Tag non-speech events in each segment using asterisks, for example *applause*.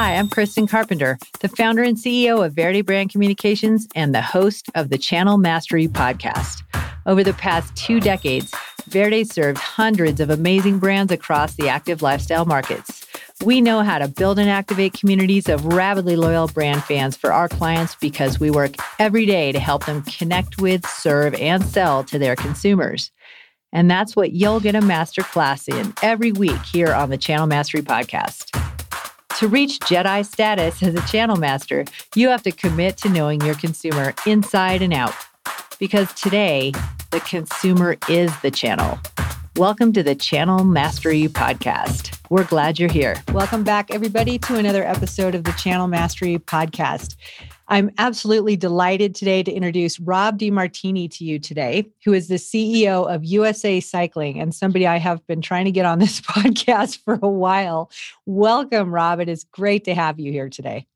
Hi, I'm Kristen Carpenter, the founder and CEO of Verde Brand Communications and the host of the Channel Mastery podcast. Over the past two decades, Verde served hundreds of amazing brands across the active lifestyle markets. We know how to build and activate communities of rabidly loyal brand fans for our clients because we work every day to help them connect with, serve, and sell to their consumers. And that's what you'll get a master class in every week here on the Channel Mastery Podcast. To reach Jedi status as a channel master, you have to commit to knowing your consumer inside and out. Because today, the consumer is the channel. Welcome to the Channel Mastery Podcast. We're glad you're here. Welcome back, everybody, to another episode of the Channel Mastery Podcast. I'm absolutely delighted today to introduce Rob DeMartini to you today, who is the CEO of USA Cycling and somebody I have been trying to get on this *laughs* podcast for a while. Welcome, Rob. It is great to have you here today.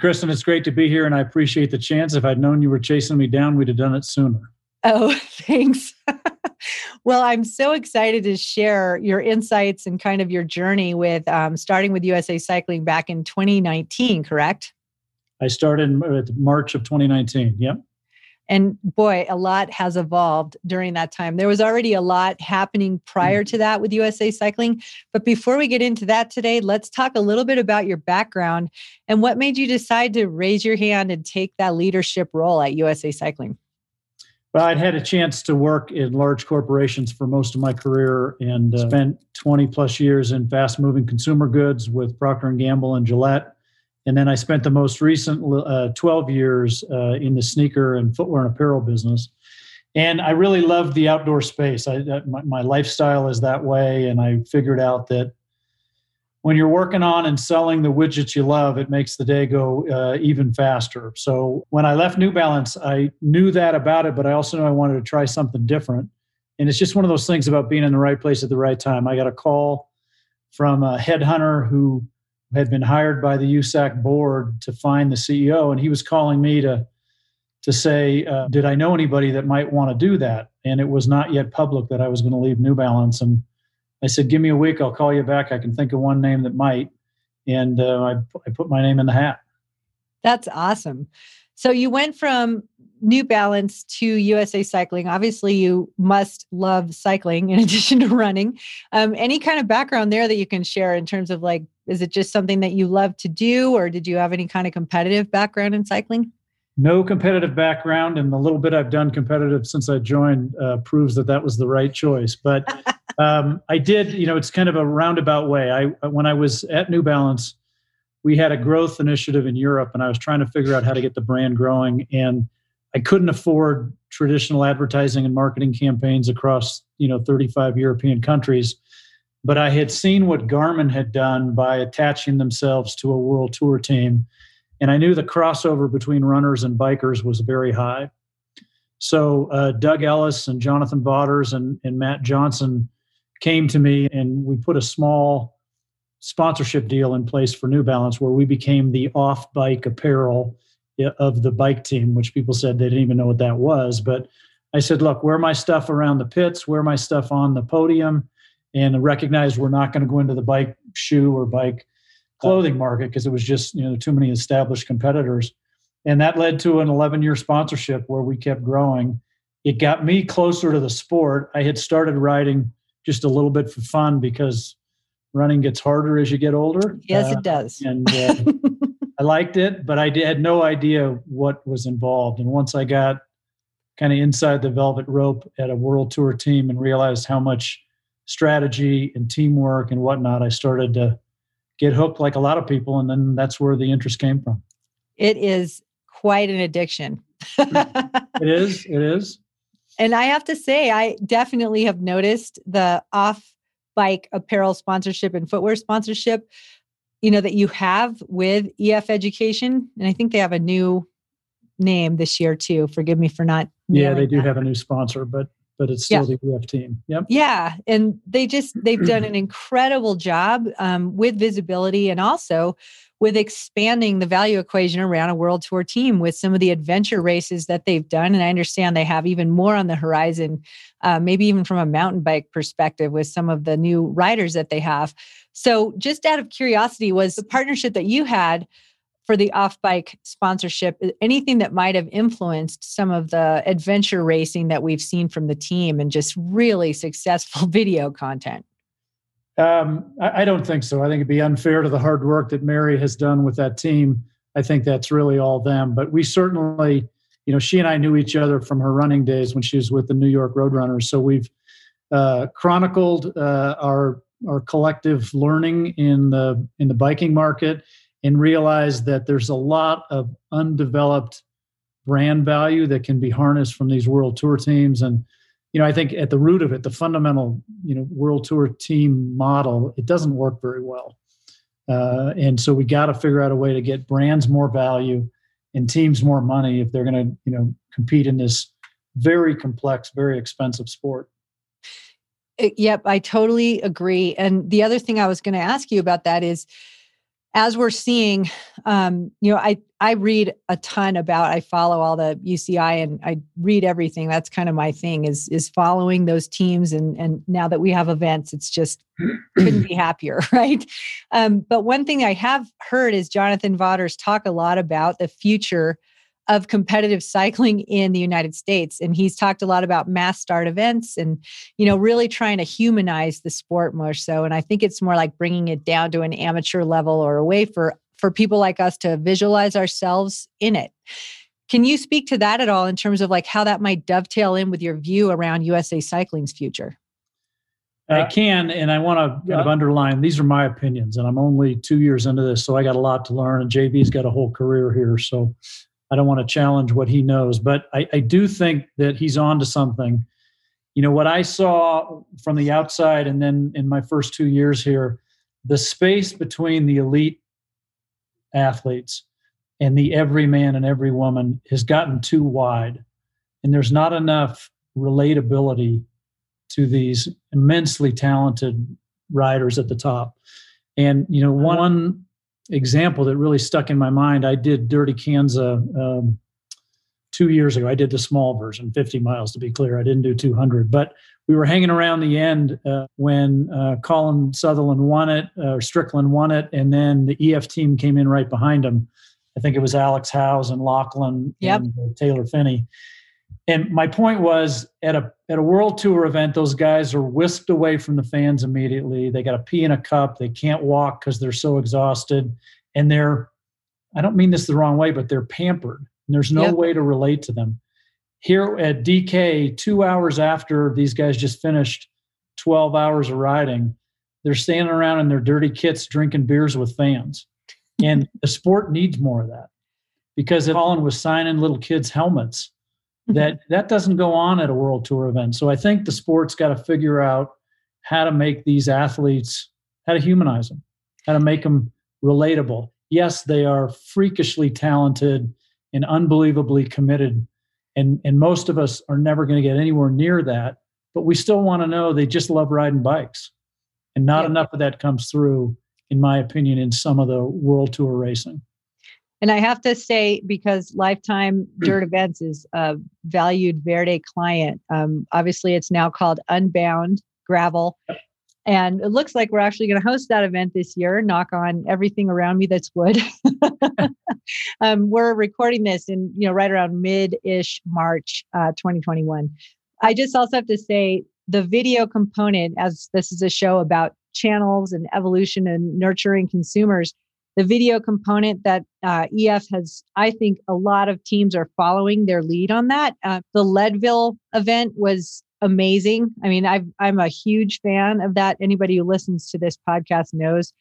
Kristen, it's great to be here, and I appreciate the chance. If I'd known you were chasing me down, we'd have done it sooner. Oh, *laughs* thanks. well, I'm so excited to share your insights and kind of your journey with um, starting with USA Cycling back in 2019, correct? I started in March of 2019. Yep. And boy, a lot has evolved during that time. There was already a lot happening prior mm-hmm. to that with USA Cycling. But before we get into that today, let's talk a little bit about your background and what made you decide to raise your hand and take that leadership role at USA Cycling. Well, I'd had a chance to work in large corporations for most of my career and uh, spent 20 plus years in fast moving consumer goods with Procter and Gamble and Gillette. And then I spent the most recent uh, 12 years uh, in the sneaker and footwear and apparel business. And I really loved the outdoor space. I, my, my lifestyle is that way. And I figured out that when you're working on and selling the widgets you love, it makes the day go uh, even faster. So when I left New Balance, I knew that about it, but I also knew I wanted to try something different. And it's just one of those things about being in the right place at the right time. I got a call from a headhunter who had been hired by the USAC board to find the CEO, and he was calling me to to say, uh, did I know anybody that might want to do that? And it was not yet public that I was going to leave New Balance, and I said, give me a week, I'll call you back. I can think of one name that might. And uh, I, I put my name in the hat. That's awesome. So you went from New Balance to USA Cycling. Obviously, you must love cycling in *laughs* addition to running. Um, any kind of background there that you can share in terms of like, is it just something that you love to do, or did you have any kind of competitive background in cycling? No competitive background, and the little bit I've done competitive since I joined uh, proves that that was the right choice. But *laughs* um, I did, you know, it's kind of a roundabout way. I when I was at New Balance, we had a growth initiative in Europe, and I was trying to figure out how to get the brand growing, and I couldn't afford traditional advertising and marketing campaigns across, you know, 35 European countries. But I had seen what Garmin had done by attaching themselves to a world tour team, and I knew the crossover between runners and bikers was very high. So uh, Doug Ellis and Jonathan Vaughters and, and Matt Johnson came to me and we put a small sponsorship deal in place for New Balance where we became the off bike apparel of the bike team, which people said they didn't even know what that was. But I said, look, wear my stuff around the pits, wear my stuff on the podium, and recognize we're not going to go into the bike shoe or bike clothing market because it was just you know too many established competitors. And that led to an 11 year sponsorship where we kept growing. It got me closer to the sport. I had started riding just a little bit for fun because running gets harder as you get older. Yes, uh, it does. And uh, *laughs* I liked it, but I did, had no idea what was involved. And once I got kind of inside the velvet rope at a world tour team and realized how much strategy and teamwork and whatnot, I started to get hooked like a lot of people. And then that's where the interest came from. It is quite an addiction. *laughs* it is. It is. And I have to say, I definitely have noticed the off bike apparel sponsorship and footwear sponsorship, you know, that you have with EF Education. And I think they have a new name this year too. Forgive me for not. Yeah, they do that. have a new sponsor, but but it's still yeah. the EF team. Yep. Yeah, and they just they've done an *clears throat* incredible job um, with visibility and also with expanding the value equation around a world tour team with some of the adventure races that they've done. And I understand they have even more on the horizon, uh, maybe even from a mountain bike perspective with some of the new riders that they have. So, just out of curiosity, was the partnership that you had for the off bike sponsorship anything that might have influenced some of the adventure racing that we've seen from the team and just really successful *laughs* video content? Um, I, I, don't think so. I think it'd be unfair to the hard work that Mary has done with that team. I think that's really all them. But we certainly, you know, she and I knew each other from her running days when she was with the New York Roadrunners. So we've uh, chronicled uh, our our collective learning in the in the biking market and realize that there's a lot of undeveloped brand value that can be harnessed from these world tour teams. And you know i think at the root of it the fundamental you know world tour team model it doesn't work very well. Uh, and so we got to figure out a way to get brands more value and teams more money if they're going to you know compete in this very complex very expensive sport. Yep i totally agree. And the other thing i was going to ask you about that is as we're seeing, um, you know, I I read a ton about. I follow all the UCI and I read everything. That's kind of my thing is is following those teams. And and now that we have events, it's just *clears throat* couldn't be happier, *laughs* right? Um, but one thing I have heard is Jonathan Vaughters talk a lot about the future of competitive cycling in the United States. And he's talked a lot about mass start events and, you know, really trying to humanize the sport more so. And I think it's more like bringing it down to an amateur level or a way for for people like us to visualize ourselves in it. Can you speak to that at all in terms of like how that might dovetail in with your view around USA Cycling's future? I uh, can, and I want to kind of underline these are my opinions, and I'm only two years into this, so I got a lot to learn. And JB's got a whole career here, so I don't want to challenge what he knows, but I, I do think that he's on to something. You know, what I saw from the outside and then in my first two years here, the space between the elite athletes and the every man and every woman has gotten too wide. And there's not enough relatability to these immensely talented riders at the top. And, you know, one example that really stuck in my mind. I did Dirty Kanza um, two years ago. I did the small version, 50 miles to be clear. I didn't do 200, but we were hanging around the end uh, when uh, Colin Sutherland won it, uh, or Strickland won it, and then the EF team came in right behind him. I think it was Alex Howes and Lachlan yep. and uh, Taylor Phinney. And my point was at a at a world tour event, those guys are whisked away from the fans immediately. They got to pee in a cup. They can't walk because they're so exhausted. And they're, I don't mean this the wrong way, but they're pampered. And there's no yep. way to relate to them. Here at DK, two hours after these guys just finished 12 hours of riding, they're standing around in their dirty kits drinking beers with fans. And the sport needs more of that because if Colin was signing little kids' helmets that that doesn't go on at a world tour event. So I think the sport's got to figure out how to make these athletes, how to humanize them, how to make them relatable. Yes, they are freakishly talented and unbelievably committed. And, and most of us are never going to get anywhere near that, but we still want to know they just love riding bikes. And not yeah. enough of that comes through, in my opinion, in some of the world tour racing. And I have to say, because Lifetime Dirt Events is a valued Verde client, um, obviously it's now called Unbound Gravel. And it looks like we're actually going to host that event this year. Knock on everything around me that's wood. *laughs* *laughs* um, we're recording this in, you know, right around mid-ish March, uh, 2021. I just also have to say the video component, as this is a show about channels and evolution and nurturing consumers, the video component that uh, EF has, I think a lot of teams are following their lead on that. Uh, the Leadville event was amazing. I mean, i am a huge fan of that. Anybody who listens to this podcast knows.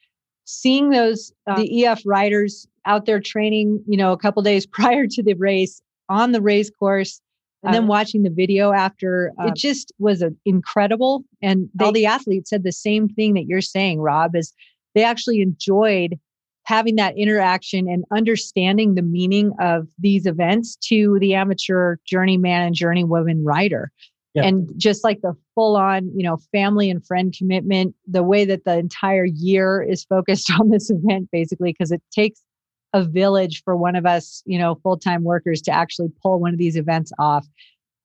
Seeing those uh, the EF riders out there training, you know, a couple days *laughs* prior to the race on the race course, and then uh-huh. watching the video after, it uh, just was a, incredible. And they, all the athletes said the same thing that you're saying, Rob, is they actually enjoyed having that interaction and understanding the meaning of these events to the amateur journeyman and journeywoman rider. Yeah. And just like the full on, you know, family and friend commitment, the way that the entire year is focused *laughs* on this event, basically, because it takes a village for one of us, you know, full time workers to actually pull one of these events off.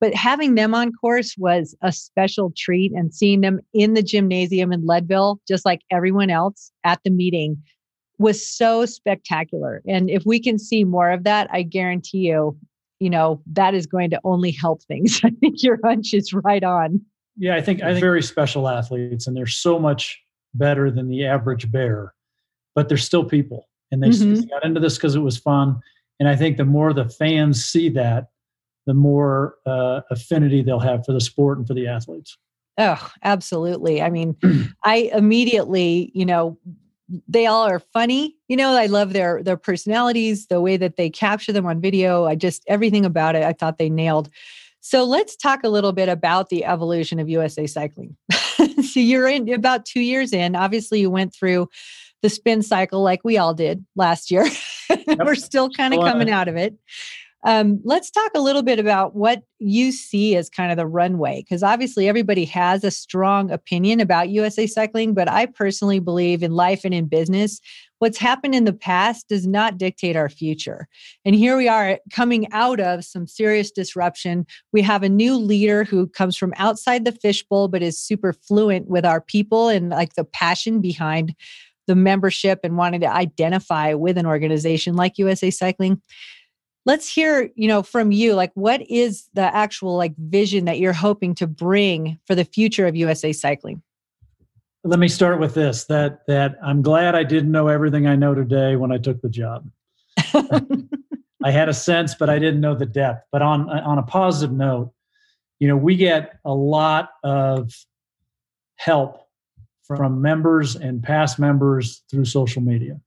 But having them on course was a special treat and seeing them in the gymnasium in Leadville, just like everyone else at the meeting, was so spectacular. And if we can see more of that, I guarantee you, you know, that is going to only help things. *laughs* I think your hunch is right on. Yeah, I think I think very special athletes, and they're so much better than the average bear, but they're still people, and they, mm-hmm. they got into this because it was fun. And I think the more the fans see that, the more uh, affinity they'll have for the sport and for the athletes. Oh, absolutely. I mean, *clears throat* I immediately, you know, they all are funny. You know, I love their their personalities, the way that they capture them on video. I just everything about it I thought they nailed. So let's talk a little bit about the evolution of USA cycling. *laughs* so you're in about 2 years in. Obviously you went through the spin cycle like we all did last year. *laughs* Yep. We're still kind of coming out of it. Um, let's talk a little bit about what you see as kind of the runway, because obviously everybody has a strong opinion about USA cycling, but I personally believe in life and in business, what's happened in the past does not dictate our future. And here we are coming out of some serious disruption. We have a new leader who comes from outside the fishbowl, but is super fluent with our people and like the passion behind the membership and wanting to identify with an organization like USA Cycling let's hear you know from you like what is the actual like vision that you're hoping to bring for the future of usa cycling? Let me start with this that that i'm glad i didn't know everything i know today when i took the job. *laughs* I had a sense but i didn't know the depth. But on on a positive note you know we get a lot of help from members and past members through social media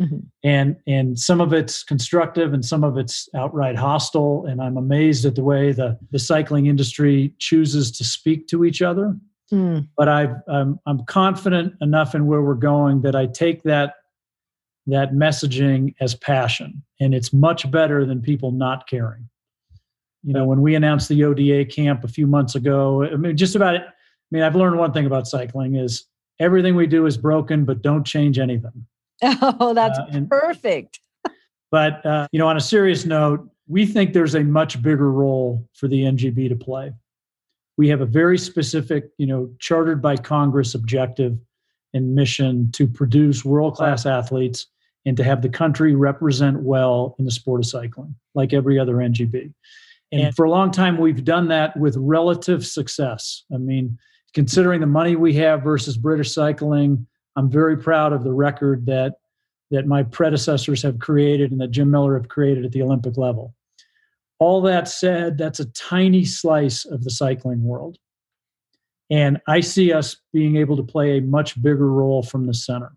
Mm-hmm. And and some of it's constructive and some of it's outright hostile. And I'm amazed at the way the, the cycling industry chooses to speak to each other. Mm. But i I'm I'm confident enough in where we're going that I take that that messaging as passion, and it's much better than people not caring. You know, when we announced the ODA camp a few months ago, I mean, just about it. I mean, I've learned one thing about cycling is everything we do is broken, but don't change anything. Oh, that's uh, and, perfect. *laughs* but uh, you know, on a serious note, we think there's a much bigger role for the NGB to play. We have a very specific, you know, chartered by Congress objective and mission to produce world-class athletes and to have the country represent well in the sport of cycling, like every other NGB. And for a long time, we've done that with relative success. I mean, considering the money we have versus British cycling, I'm very proud of the record that that my predecessors have created and that Jim Miller have created at the Olympic level. All that said, that's a tiny slice of the cycling world. And I see us being able to play a much bigger role from the center.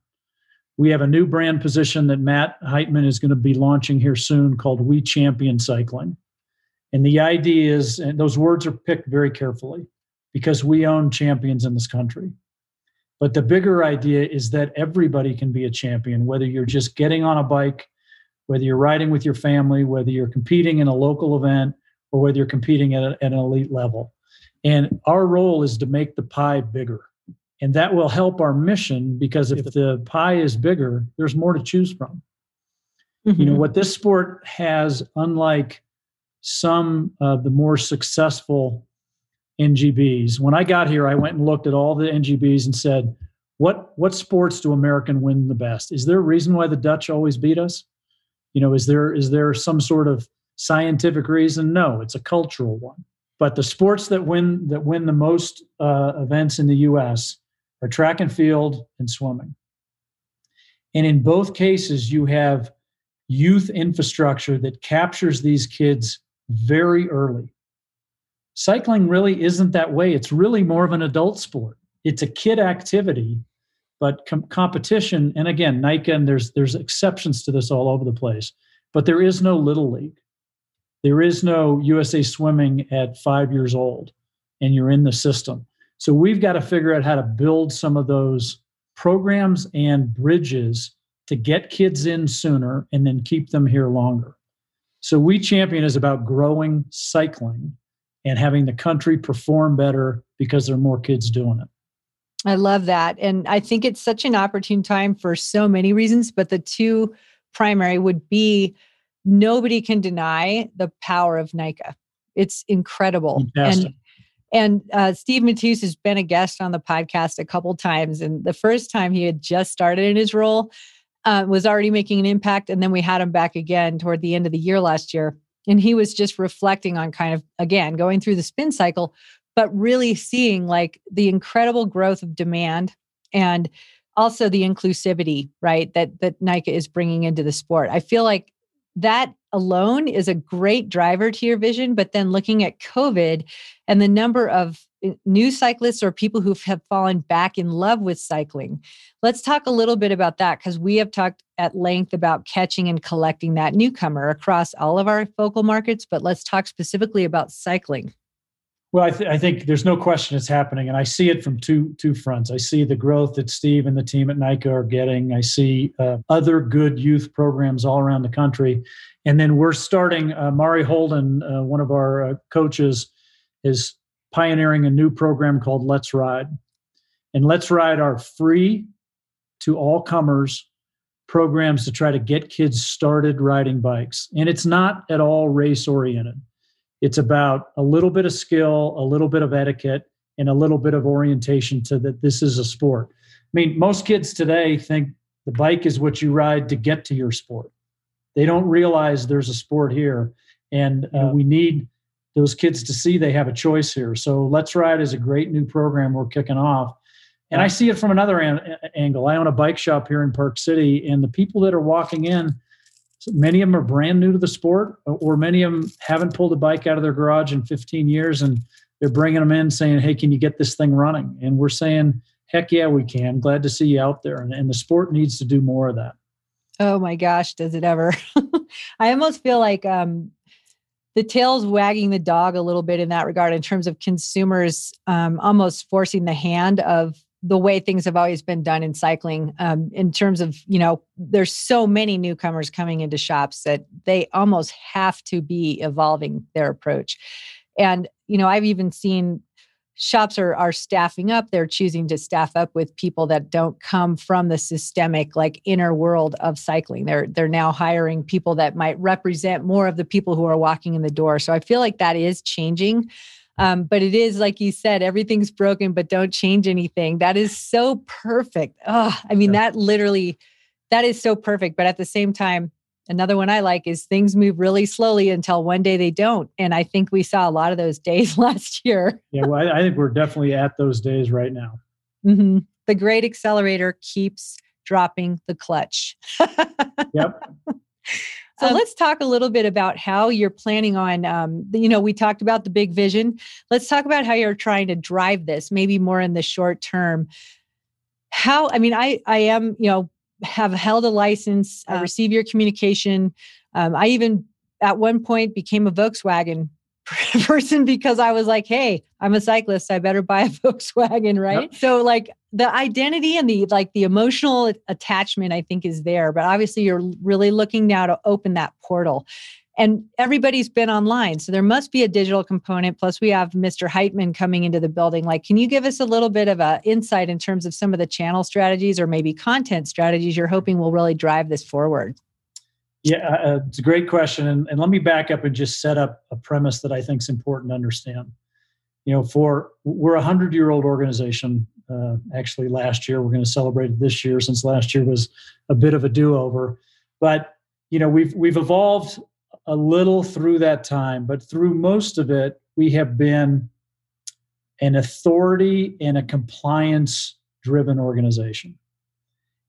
We have a new brand position that Matt Heitman is going to be launching here soon called We Champion Cycling. And the idea is, and those words are picked very carefully because we own champions in this country. But the bigger idea is that everybody can be a champion, whether you're just getting on a bike, whether you're riding with your family, whether you're competing in a local event, or whether you're competing at, a, at an elite level. And our role is to make the pie bigger. And that will help our mission because if the pie is bigger, there's more to choose from. Mm-hmm. You know, mm-hmm. what this sport has, unlike some of the more successful NGBs. When I got here, I went and looked at all the NGBs and said, what what sports do American win the best? Is there a reason why the Dutch always beat us? You know, is there is there some sort of scientific reason? No, it's a cultural one. But the sports that win that win the most uh, events in the U.S. are track and field and swimming. And in both cases, you have youth infrastructure that captures these kids very early. Cycling really isn't that way. It's really more of an adult sport. It's a kid activity, but com- competition. And again, Nike and there's there's exceptions to this all over the place. But there is no little league. There is no USA Swimming at five years old, and you're in the system. So we've got to figure out how to build some of those programs and bridges to get kids in sooner and then keep them here longer. So we champion is about growing cycling and having the country perform better because there are more kids doing it. I love that. And I think it's such an opportune time for so many reasons, but the two primary would be nobody can deny the power of NICA. It's incredible. Fantastic. And and uh, Steve Matous has been a guest on the podcast a couple times. And the first time he had just started in his role, uh, was already making an impact. And then we had him back again toward the end of the year last year. And he was just reflecting on kind of, again, going through the spin cycle, but really seeing like the incredible growth of demand and also the inclusivity, right? That that NICA is bringing into the sport. I feel like that alone is a great driver to your vision. But then looking at COVID and the number of eh, new cyclists or people who have fallen back in love with cycling. Let's talk a little bit about that because we have talked at length about catching and collecting that newcomer across all of our focal markets. But let's talk specifically about cycling. Well, I, th- I, think there's no question it's happening, and I see it from two two fronts. I see the growth that Steve and the team at NICA are getting. I see uh, other good youth programs all around the country, and then we're starting. Uh, Mari Holden, uh, one of our uh, coaches, is pioneering a new program called Let's Ride, and Let's Ride are free to all comers programs to try to get kids started riding bikes, and it's not at all race oriented it's about a little bit of skill, a little bit of etiquette, and a little bit of orientation to that this is a sport. I mean, most kids today think the bike is what you ride to get to your sport. They don't realize there's a sport here, and uh, we need those kids to see they have a choice here. So, Let's Ride is a great new program we're kicking off. And I see it from another an- angle. I own a bike shop here in Park City, and the people that are walking in so many of them are brand new to the sport, or many of them haven't pulled a bike out of their garage in 15 years, and they're bringing them in saying, "Hey, can you get this thing running?" And we're saying, "Heck yeah, we can. Glad to see you out there." And, and the sport needs to do more of that. Oh my gosh, does it ever? *laughs* I almost feel like um, the tail's wagging the dog a little bit in that regard, in terms of consumers um, almost forcing the hand of the way things have always been done in cycling um, in terms of you know there's so many newcomers coming into shops that they almost have to be evolving their approach. And you know i've even seen shops are are staffing up. They're choosing to staff up with people that don't come from the systemic like inner world of cycling. They're they're now hiring people that might represent more of the people who are walking in the door. So i feel like that is changing um, but it is like you said, everything's broken, but don't change anything. That is so perfect. Oh, I mean, yeah. that literally, that is so perfect. But at the same time, another one I like is things move really slowly until one day they don't. And I think we saw a lot of those *laughs* days last year. yeah, well, I, I, think we're definitely at those days right now. Mm-hmm. The great accelerator keeps dropping the clutch. *laughs* yep. So um, let's talk a little bit about how you're planning on, um, you know, we talked about the big vision. Let's talk about how you're trying to drive this, maybe more in the short term. How, I mean, I, I am, you know, have held a license, uh, receive your communication. Um, I even at one point became a Volkswagen *laughs* person because I was like, hey, I'm a cyclist. I better buy a *laughs* Volkswagen, right? Yep. So like the identity and the like the emotional attachment, I think, is there. But obviously you're really looking now to open that portal. And everybody's been online. So there must be a digital component. Plus, we have Mr. Heitman coming into the building. Like, can you give us a little bit of a insight in terms of some of the channel strategies or maybe content strategies you're hoping will really drive this forward? Yeah, uh, uh, it's a great question. And, and let me back up and just set up a premise that I think is important to understand. You know, for we're a hundred year old organization. Uh, actually, last year we're going to celebrate it this year, since last year was a bit of a do over. But you know, we've we've evolved a little through that time, but through most of it, we have been an authority and a compliance driven organization.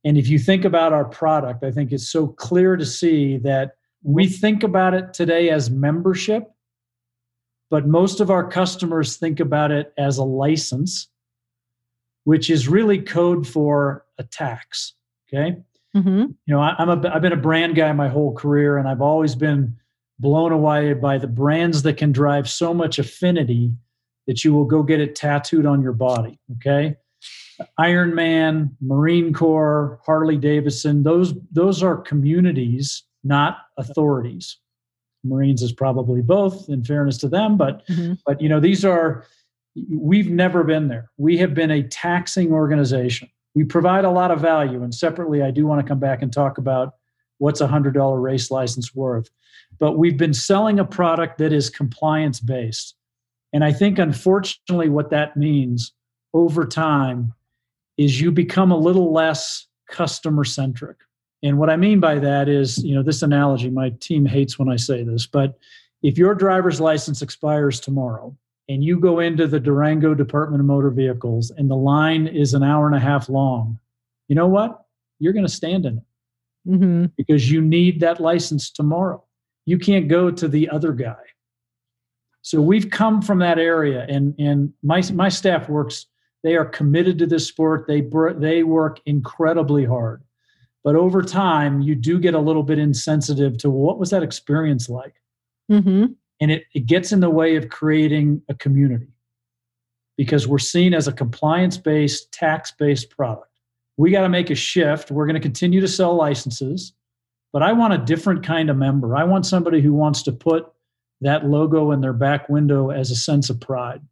And if you think about our product, I think it's so clear to see that we think about it today as membership, but most of our customers think about it as a license, which is really code for a tax. Okay. Mm-hmm. You know, I, I'm a, I've been a brand guy my whole career, and I've always been blown away by the brands that can drive so much affinity that you will go get it tattooed on your body. Okay. Ironman, Marine Corps, Harley Davidson, those those are communities, not authorities. Marines is probably both, in fairness to them, but mm-hmm. but you know these are we've never been there. We have been a taxing organization. We provide a lot of value, and separately, I do want to come back and talk about what's a hundred dollar race license worth. But we've been selling a product that is compliance based. And I think unfortunately what that means over time is you become a little less customer centric. And what I mean by that is, you know, this analogy, my team hates when I say this, but if your driver's license expires tomorrow and you go into the Durango Department of Motor Vehicles and the line is an hour and a half long, you know what? You're going to stand in it mm-hmm. because you need that license tomorrow. You can't go to the other guy. So we've come from that area, and and my my staff works. They are committed to this sport. They they work incredibly hard, but over time, you do get a little bit insensitive to what was that experience like, mm-hmm. and it it gets in the way of creating a community because we're seen as a compliance based, tax based product. We got to make a shift. We're going to continue to sell licenses, but I want a different kind of member. I want somebody who wants to put that logo in their back window as a sense of pride.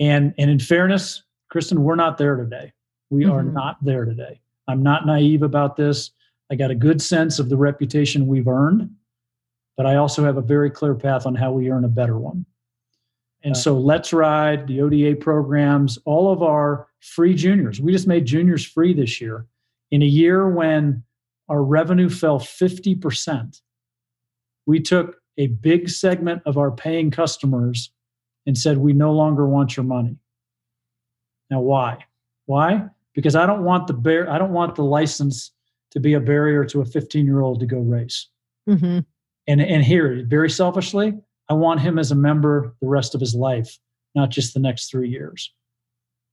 And and in fairness, Kristen, we're not there today. We mm-hmm. are not there today. I'm not naive about this. I got a good sense of the reputation we've earned, but I also have a very clear path on how we earn a better one. And so let's ride the ODA programs, all of our free juniors. We just made juniors free this year in a year when our revenue fell 50%. We took a big segment of our paying customers and said, We no longer want your money. Now, why? Why? Because I don't want the bear, I don't want the license to be a barrier to a 15 year old to go race. Mm-hmm. And, and here, very selfishly, I want him as a member the rest of his life, not just the next three years.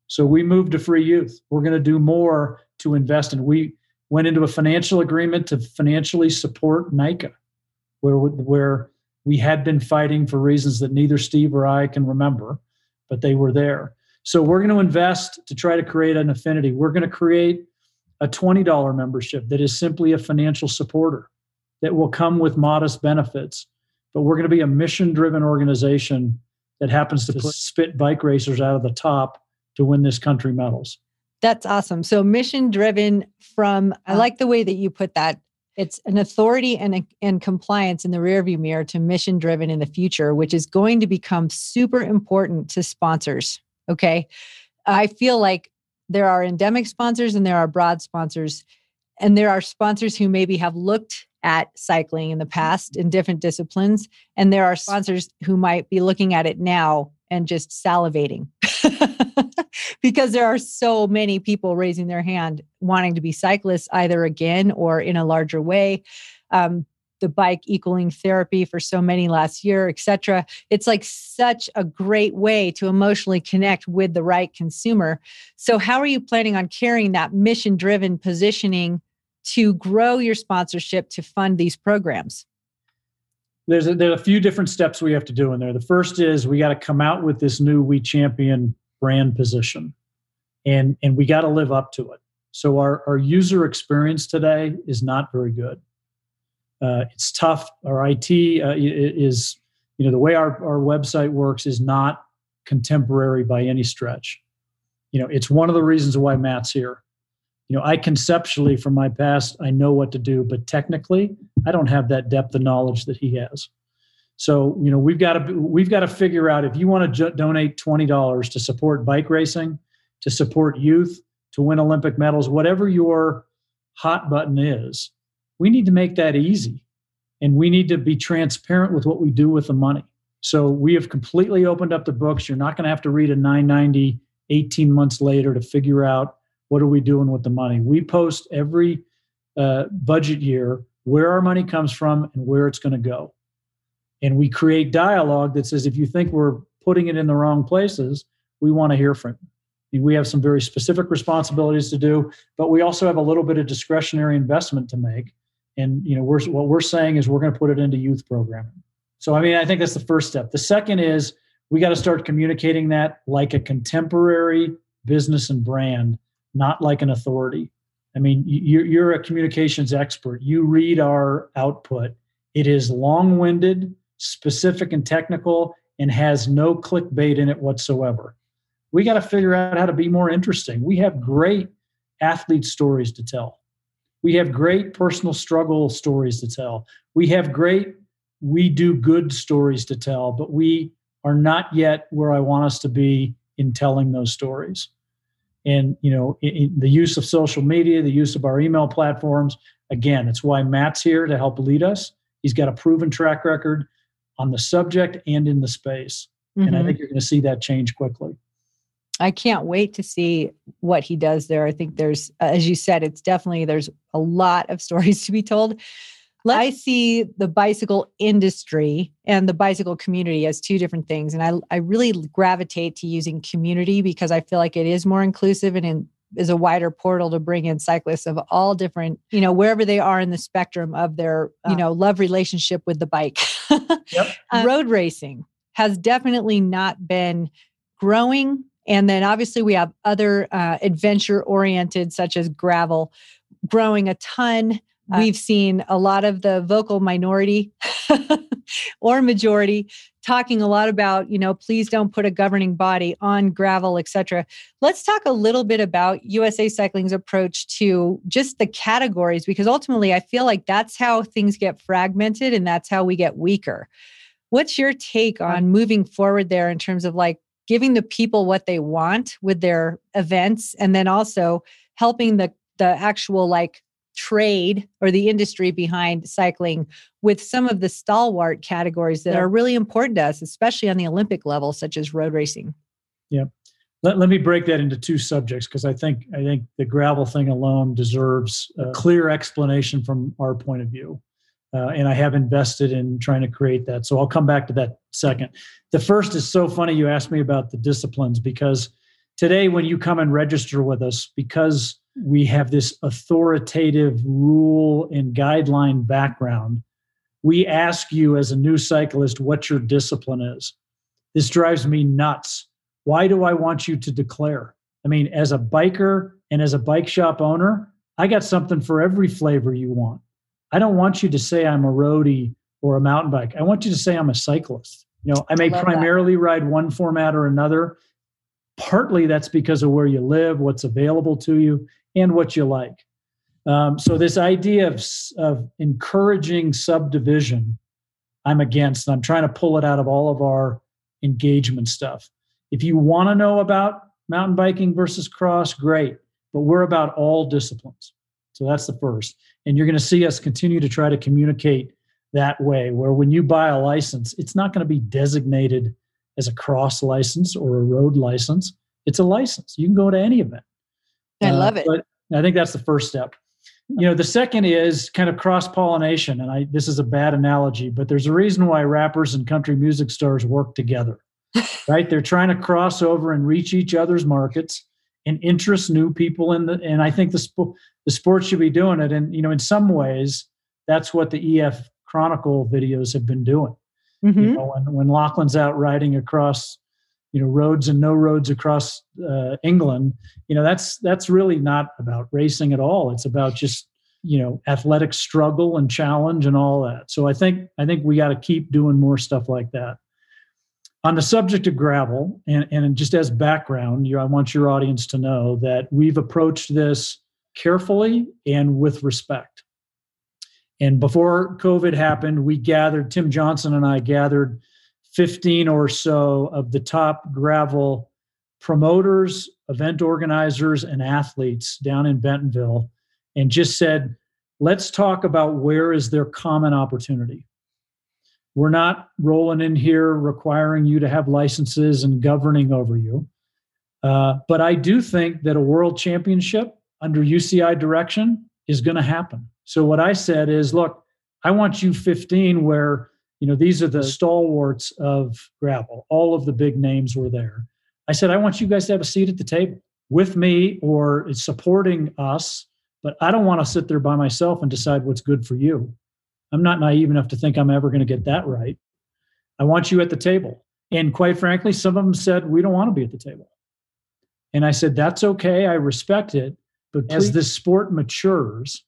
So we moved to free youth. We're going to do more to invest in. We went into a financial agreement to financially support NICA, where, where we had been fighting for reasons that neither Steve or I can remember, but they were there. So we're going to invest to try to create an affinity. We're going to create a $20 membership that is simply a financial supporter that will come with modest benefits. But we're going to be a mission driven organization that happens to put, spit bike racers out of the top to win this country medals. That's awesome. So mission driven from I like the way that you put that it's an authority and, and compliance in the rearview mirror to mission driven in the future, which is going to become super important to sponsors. Okay. I feel like there are endemic sponsors and there are broad sponsors. And there are sponsors who maybe have looked at cycling in the past in different disciplines. And there are sponsors who might be looking at it now and just salivating *laughs* because there are so many people raising their hand wanting to be cyclists either again or in a larger way um, the bike equaling therapy for so many last year etc it's like such a great way to emotionally connect with the right consumer so how are you planning on carrying that mission driven positioning to grow your sponsorship to fund these programs there's a, there are a few different steps we have to do in there. The first is we got to come out with this new We Champion brand position, and and we got to live up to it. So our our user experience today is not very good. Uh, it's tough. Our IT uh, is you know the way our our website works is not contemporary by any stretch. You know it's one of the reasons why Matt's here you know i conceptually from my past i know what to do but technically i don't have that depth of knowledge that he has so you know we've got to we've got to figure out if you want to donate $20 to support bike racing to support youth to win olympic medals whatever your hot button is we need to make that easy and we need to be transparent with what we do with the money so we have completely opened up the books you're not going to have to read a 990 18 months later to figure out what are we doing with the money? We post every uh, budget year where our money comes from and where it's going to go. And we create dialogue that says if you think we're putting it in the wrong places, we want to hear from you. We have some very specific responsibilities to do, but we also have a little bit of discretionary investment to make. And you know, we're, what we're saying is we're going to put it into youth programming. So, I mean, I think that's the first step. The second is we got to start communicating that like a contemporary business and brand not like an authority. I mean, you're, you're a communications expert. You read our output. It is long winded, specific, and technical, and has no clickbait in it whatsoever. We got to figure out how to be more interesting. We have great athlete stories to tell. We have great personal struggle stories to tell. We have great, we do good stories to tell, but we are not yet where I want us to be in telling those stories. And you know, in, in the use of social media, the use of our email platforms. Again, it's why Matt's here to help lead us. He's got a proven track record on the subject and in the space. Mm-hmm. And I mm-hmm. think you're going to see that change quickly. I can't wait to see what he does there. I think there's, as you said, it's definitely, there's a lot of *laughs* stories to be told. I see the bicycle industry and the bicycle community as two different things. And I, I really gravitate to using community because I feel like it is more inclusive and in, is a wider portal to bring in cyclists of all different, you know, wherever they are in the spectrum of their, you ah. know, love relationship with the bike. *laughs* yep. um, road racing has definitely not been growing. And then obviously we have other uh, adventure oriented, such as gravel, growing a ton. Uh, We've seen a lot of the vocal minority *laughs* or majority talking a lot about, you know, please don't put a governing body on gravel, etc. Let's talk a little bit about USA Cycling's approach to just the categories because ultimately I feel like that's how things get fragmented and that's how we get weaker. What's your take on moving forward there in terms of like giving the people what they want with their events and then also helping the the actual like trade or the industry behind cycling with some of the stalwart categories that are really important to us, especially on the Olympic level, such as road racing. Yeah. Let, let me break that into two subjects because I think I think the gravel thing alone deserves a clear explanation from our point of view. Uh, and I have invested in trying to create that. So I'll come back to that second. The first is so funny you asked me about the disciplines because today when you come and register with us, because we have this authoritative rule and guideline background. We ask you as a new cyclist what your discipline is. This drives me nuts. Why do I want you to declare? I mean, as a biker and as a bike shop owner, I got something for every flavor you want. I don't want you to say I'm a roadie or a mountain bike. I want you to say I'm a cyclist. You know, I may I primarily that. ride one format or another. Partly that's because of where you live, what's available to you, and what you like. Um, so this idea of, of encouraging subdivision, I'm against. and I'm trying to pull it out of all of our engagement stuff. If you want to know about mountain biking versus cross, great. But we're about all disciplines. So that's the first. And you're going to see us continue to try to communicate that way, where when you buy a license, it's not going to be designated as a cross license or a road license. It's a license. You can go to any event. I uh, love it. But I think that's the first step. You know, the second is kind of cross pollination. And I, this is a bad analogy, but there's a reason why rappers and country music stars work together, *laughs* right? They're trying to cross over and reach each other's markets and interest new people in the, and I think the, sp- the sport should be doing it. And, you know, in some ways, that's what the EF Chronicle videos have been doing. Mm-hmm. You know, when, when Lachlan's out riding across you know roads and no roads across uh, England. You know that's that's really not about racing at all. It's about just you know athletic struggle and challenge and all that. So I think I think we got to keep doing more stuff like that. On the subject of gravel, and, and just as background, you, I want your audience to know that we've approached this carefully and with respect. And before COVID happened, we gathered, Tim Johnson and I gathered 15 or so of the top gravel promoters, event organizers, and athletes down in Bentonville and just said, let's talk about where is their common opportunity. We're not rolling in here requiring you to have licenses and governing over you. Uh, but I do think that a world championship under UCI direction is going to happen. So, what I said is look, I want you 15 where you know, these are the stalwarts of gravel. All of the big names were there. I said, I want you guys to have a seat at the table with me or supporting us, but I don't want to sit there by myself and decide what's good for you. I'm not naive enough to think I'm ever going to get that right. I want you at the table. And quite frankly, some of them said, We don't want to be at the table. And I said, That's okay. I respect it. But as this sport matures,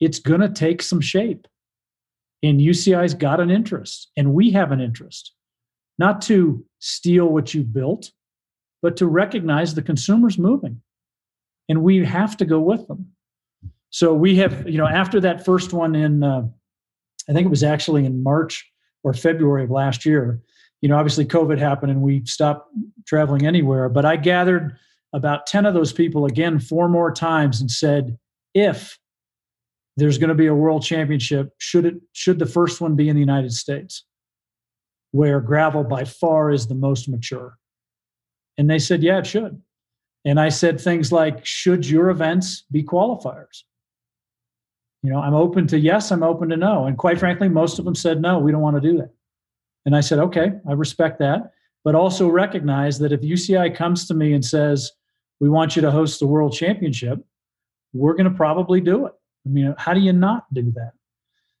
it's going to take some shape. And UCI's got an interest, and we have an interest, not to steal what you built, but to recognize the consumer's moving. And we have to go with them. So we have, you know, after that first one in, uh, I think it was actually in March or February of last year. You know, obviously COVID happened and we stopped traveling anywhere. But I gathered about 10 of those people again four more times and said, if there's going to be a world championship, should it should the first one be in the United States, where gravel by far is the most mature? And they said, yeah, it should. And I said things like, should your events be qualifiers? You know, I'm open to yes, I'm open to no. And quite frankly, most of them said, no, we don't want to do that. And I said, okay, I respect that. But also recognize that if UCI comes to me and says, we want you to host the world championship, we're going to probably do it. I mean, how do you not do that?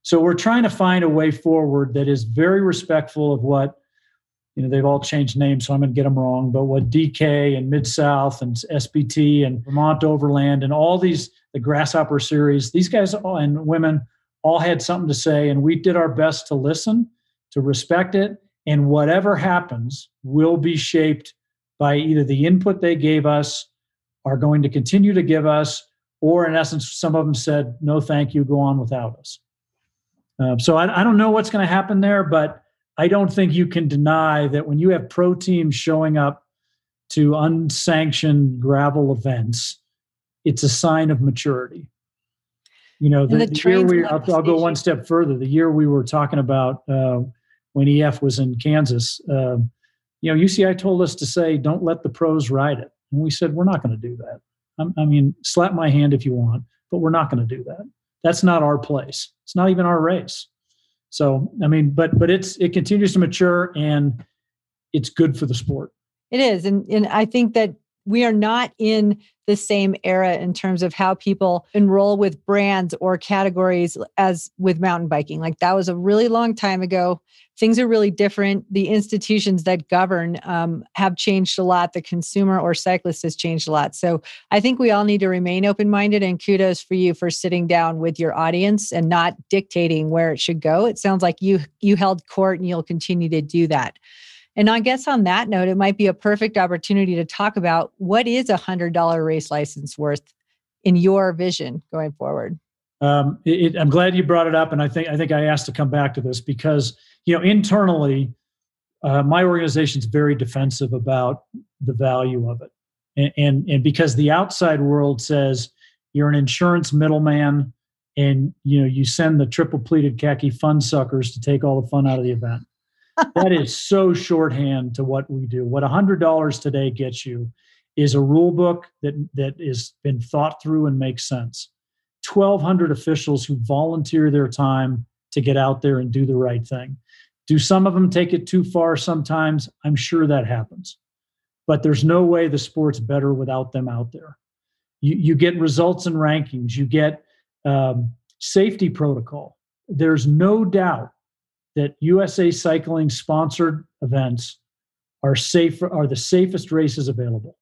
So we're trying to find a way forward that is very respectful of what you know they've all changed names, so I'm going to get them wrong. But what DK and Mid South and SBT and Vermont Overland and all these the Grasshopper series, these guys and women all had something to say, and we did our best to listen, to respect it, and whatever happens will be shaped by either the input they gave us, are going to continue to give us, or in essence, some of them said, "No, thank you, go on without us." Uh, so I, I don't know what's going to happen there, but I don't think you can deny that when you have pro teams showing up to unsanctioned gravel events, it's a sign of maturity. You know, the, the, the year we, I'll, I'll, go one step further. The year we were talking about uh, when EF was in Kansas, uh, you know, UCI told us to say, don't let the pros ride it. And we said, we're not going to do that. I, mean, slap my hand if you want, but we're not going to do that. That's not our place. It's not even our race. So I mean, but but it's it continues to mature and it's good for the sport. It is, and and I think that we are not in the same era in terms of how people enroll with brands or categories as with mountain biking. Like that was a really long time ago. Things are really different. The institutions that govern um, have changed a lot. The consumer or cyclist has changed a lot. So I think we all need to remain open minded. And kudos for you for sitting down with your audience and not dictating where it should go. It sounds like you you held court and you'll continue to do that. And I guess on that note, it might be a perfect opportunity to talk about what is a hundred dollar race license worth in your vision going forward. Um, it, I'm glad you brought it up, and I think I think I asked to come back to this because you know internally, uh, my organization is very defensive about the value of it, and, and and because the outside world says you're an insurance middleman, and you know you send the triple pleated khaki fun suckers to take all the fun out of the event that is so shorthand to what we do. What $100 today gets you is a rule book that that has been thought through and makes sense. 1200 officials who volunteer their time to get out there and do the right thing. Do some of them take it too far sometimes? I'm sure that happens. But there's no way the sport's better without them out there. You, you get results and rankings, you get um, safety protocol. There's no doubt that USA Cycling sponsored events are safe are the safest races available.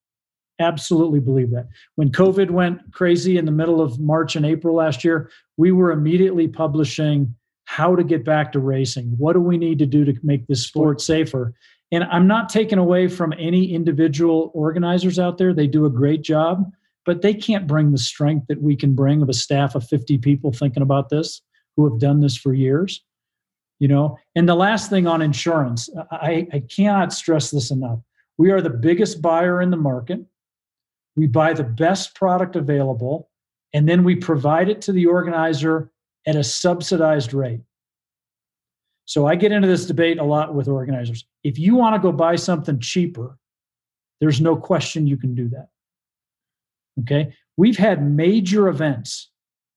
Absolutely believe that. When COVID went crazy in the middle of March and April last year, we were immediately publishing how to get back to racing. What do we need to do to make this sport safer? And I'm not taking away from any individual organizers out there. They do a great job, but they can't bring the strength that we can bring of a staff of 50 people thinking about this who have done this for years you know? And the last thing on insurance I, I cannot stress this enough. We are the biggest buyer in the market. We buy the best product available and then we provide it to the organizer at a subsidized rate. So i get into this debate a lot with organizers. If you want to go buy something cheaper there's no question you can do that. Okay? We've had major events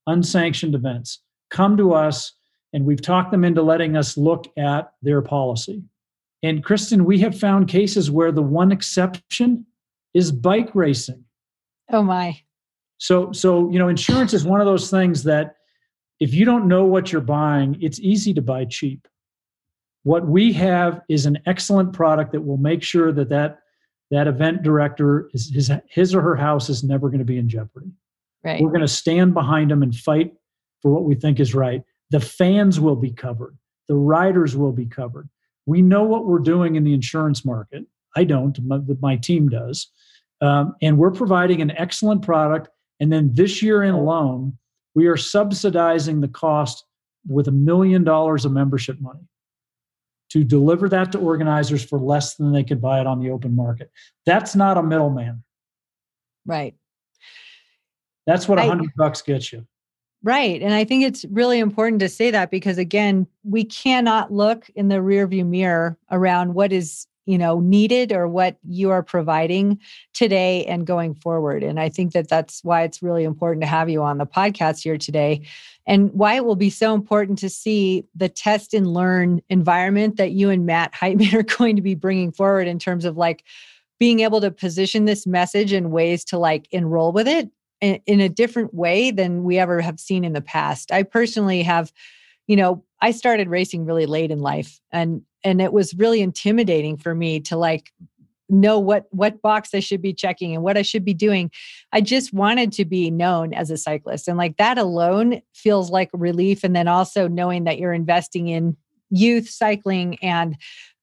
unsanctioned events come to us and we've talked them into letting us look at their policy. And Kristen, we have found cases where the one exception is bike racing. Oh my. So so you know insurance is one of those things that if you don't know what you're buying, it's easy to buy cheap. What we have is an excellent product that will make sure that that that event director is his his or her house is never going to be in jeopardy. Right. We're going to stand behind them and fight for what we think is right. The fans will be covered. The riders will be covered. We know what we're doing in the insurance market. I don't, my, my team does. Um, and we're providing an excellent product. And then this year in alone, we are subsidizing the cost with a million dollars of membership money to deliver that to organizers for less than they could buy it on the open market. That's not a middleman. Right. That's what a hundred bucks gets you. Right. And I think it's really important to say that because again, we cannot look in the rearview mirror around what is, you know, needed or what you are providing today and going forward. And I think that that's why it's really important to have you on the podcast here today and why it will be so important to see the test and learn environment that you and Matt *laughs* Heitman are going to be bringing forward in terms of like being able to position this message in ways to like enroll with it in, a different way than we ever have seen in the past. I personally have, you know, I started racing really late in life and and it was really intimidating for me to like know what what box I should be checking and what I should be doing. I just wanted to be known as a cyclist and like that alone feels like relief and then also knowing that you're investing in youth cycling and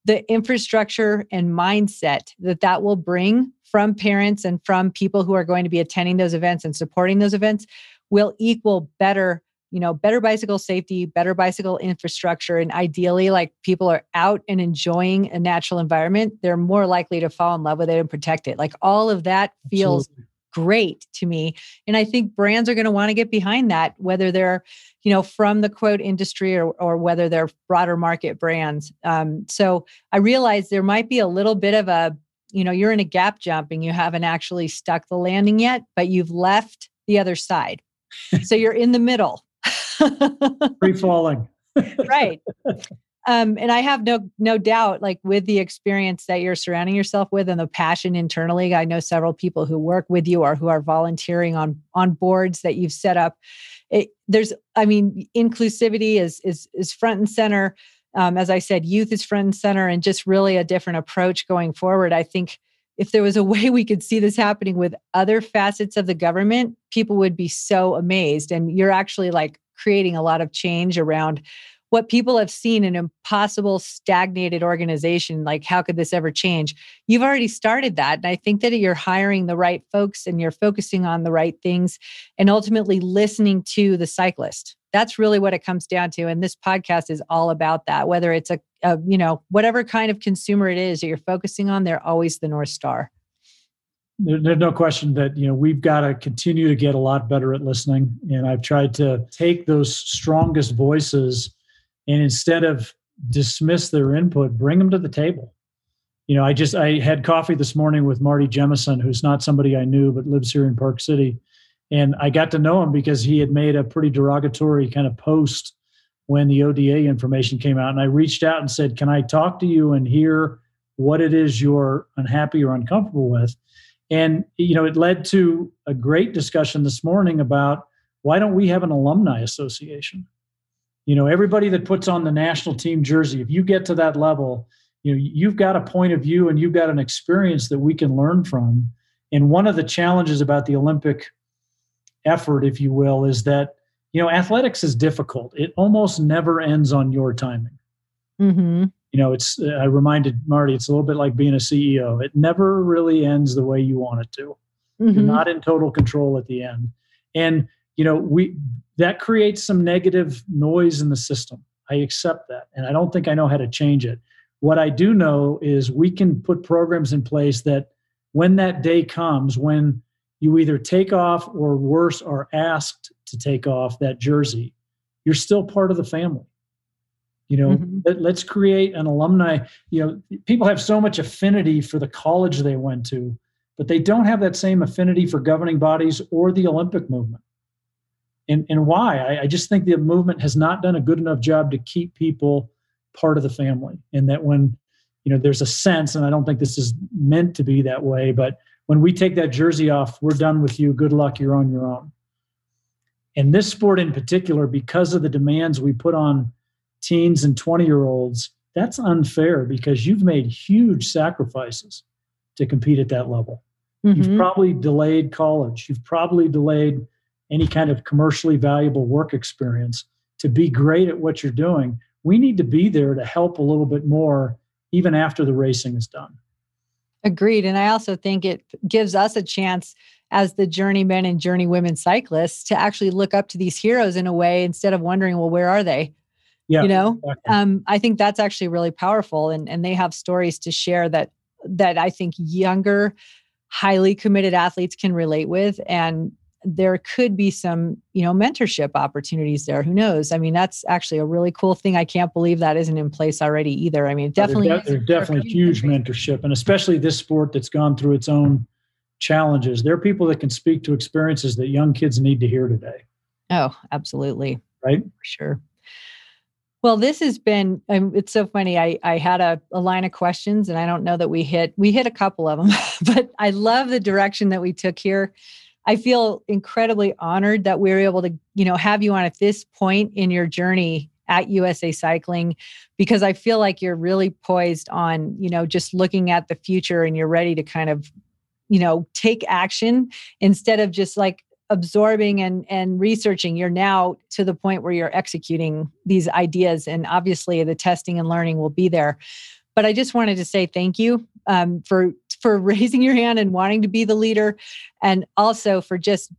the infrastructure and mindset that that will bring from parents and from people who are going to be attending those events and supporting those events will equal better you know better bicycle safety better bicycle infrastructure and ideally like people are out and enjoying a natural environment they're more likely to fall in love with it and protect it like all of that feels Absolutely. great to me and i think brands are going to want to get behind that whether they're you know from the quote industry or, or whether they're broader market brands um, so i realize there might be a little bit of a you know you're in a gap jump and you haven't actually stuck the landing yet but you've left the other side. So you're in the middle. *laughs* Free falling right. Um, and i have no no doubt like with the experience that you're surrounding yourself with and the passion internally i know several people who work with you or who are volunteering on on boards that you've set up it, there's i mean inclusivity is is is front and center um, as I said, youth is front and center and just really a different approach going forward. I think if there was a *laughs* way we could see this happening with other facets of the government, people would be so amazed. And you're actually like creating a lot of change around what people have seen an impossible stagnated organization like how could this ever change you've already started that and i think that you're hiring the right folks and you're focusing on the right things and ultimately listening to the cyclist that's really what it comes down to and this podcast is all about that whether it's a, a you know whatever kind of consumer it is that you're focusing on they're always the north star. There, there's no question that you know we've got to continue to get a lot better at listening and i've tried to take those strongest voices and instead of dismiss their input bring them to the table. You know i just i had coffee this morning with marty jemison who's not somebody i knew but lives here in park city and I got to know him because he had made a pretty derogatory kind of post when the ODA information came out. And I reached out and said, Can I talk to you and hear what it is you're unhappy or uncomfortable with? And, you know, it led to a great discussion this morning about why don't we have an alumni association? You know, everybody that puts on the national team jersey, if you get to that level, you know, you've got a point of view and you've got an experience that we can learn from. And one of the challenges about the Olympic effort, if you will, is that you know athletics is difficult. It almost never ends on your timing. Mm-hmm. You know, it's I reminded Marty, it's a little bit like being a CEO. It never really ends the way you want it to. Mm-hmm. You're not in total control at the end, and you know we that creates some negative noise in the system. I accept that, and I don't think I know how to change it. What I do know is we can put programs in place that when that day comes, when you either take off or worse are asked to take off that jersey. You're still part of the family. You know mm-hmm. let, us create an alumni you know people have so much affinity for the college they went to but they don't have that same affinity for governing bodies or the olympic movement. And, and why? I, I just think the movement has not done a good enough job to keep people part of the family. And that when you know there's a sense and i don't think this is meant to be that way but when we take that jersey off, we're done with you. Good luck. You're on your own. In this sport in particular, because of the demands we put on teens and 20 year olds, that's unfair because you've made huge sacrifices to compete at that level. Mm-hmm. You've probably delayed college. You've probably delayed any kind of commercially valuable work experience to be great at what you're doing. We need to be there to help a little bit more even after the racing is done. Agreed. And I also think it gives us a chance as the journeymen and journeywomen cyclists to actually look up to these heroes in a way instead of wondering, well, where are they? Yeah, you know, exactly. um, I think that's actually really powerful, and and they have stories to share that that I think younger, highly committed athletes can relate with, and there could be some you know mentorship opportunities there. Who knows? I mean that's actually a really cool thing. I can't believe that isn't in place already either. I mean definitely there's, de- definitely huge mentorship and especially this sport that's gone through its own challenges. There are people that can speak to experiences that young kids need to hear today. Oh absolutely. Right? For sure. Well, this has been, um, it's so funny. I, I had a, a line of questions and I don't know that we hit, we hit a couple of them, *laughs* but I love the direction that we took here. I feel incredibly honored that we are able to, you know, have you on at this point in your journey at USA Cycling because I feel like you're really poised on, you know, just looking at the future and you're ready to kind of, you know, take action instead of just like absorbing and and researching. You're now to the point where you're executing these ideas and obviously the testing and learning will be there. But i just wanted to say thank you um, for for *laughs* raising your hand and wanting to be the leader and also for just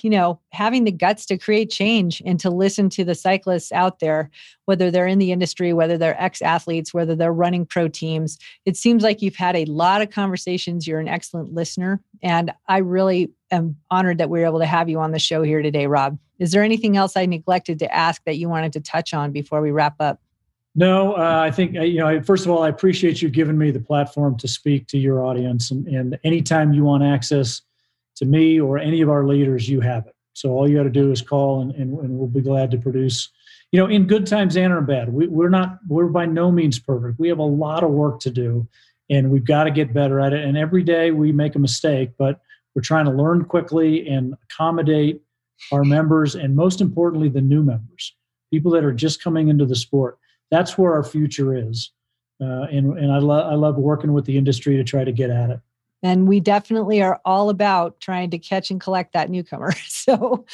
you know having the guts to create change and to listen to the cyclists out there whether they're in the industry whether they're ex-athletes whether they're running pro teams. It seems like you've had a lot of conversations. You're an excellent listener and i really am honored that we are able to have you on the show here today rob. Is there anything else i neglected to ask that you wanted to touch on before we wrap up no, uh, I think uh, you know. First of all, I appreciate you giving me the platform to speak to your audience, and, and anytime you want access to me or any of our leaders, you have it. So all you got to do is call, and, and, and, we'll be glad to produce. You know, in good times and in bad, we, we're not. We're by no means perfect. We have a lot of work to do, and we've got to get better at it. And every day we make a mistake, but we're trying to learn quickly and accommodate our members, and most importantly, the new members, people that are just coming into the sport that's where our future is. Uh, and and I, love I love working with the industry to try to get at it. And we definitely are all about trying to catch and collect that newcomer. *laughs* So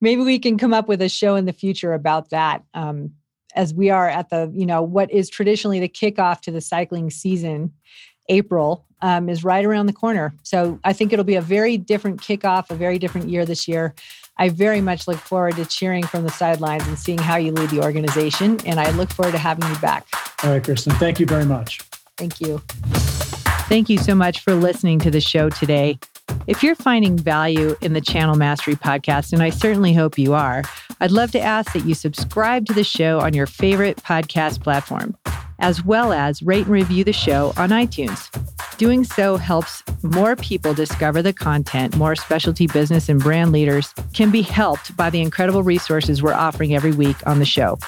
maybe we can come up with a show in the future about that. Um, as we are at the, you know, what is traditionally the kickoff to the cycling season, April um, is right around the corner. So I think it'll be a very different kickoff, a very different year this year. I very much look forward to cheering from the sidelines and seeing how you lead the organization. And I look forward to having you back. All right, Kristen. Thank you very much. Thank you. Thank you so much for listening to the show today. If you're finding value in the Channel Mastery podcast, and I certainly hope you are, I'd love to ask that you subscribe to the show on your favorite podcast platform as well as rate and review the show on iTunes. Doing so helps more people discover the content more specialty business and brand leaders can be helped by the incredible resources we're offering every week on the show.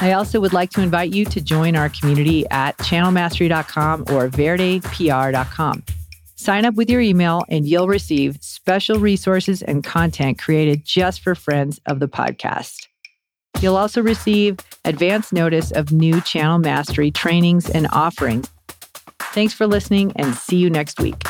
I also would like to invite you to join our community at channelmastery.com or verdepr.com. Sign up with your email and you'll receive special resources and content created just for friends of the podcast. You'll also receive advance notice of new channel mastery trainings and offerings. Thanks for listening and see you next week.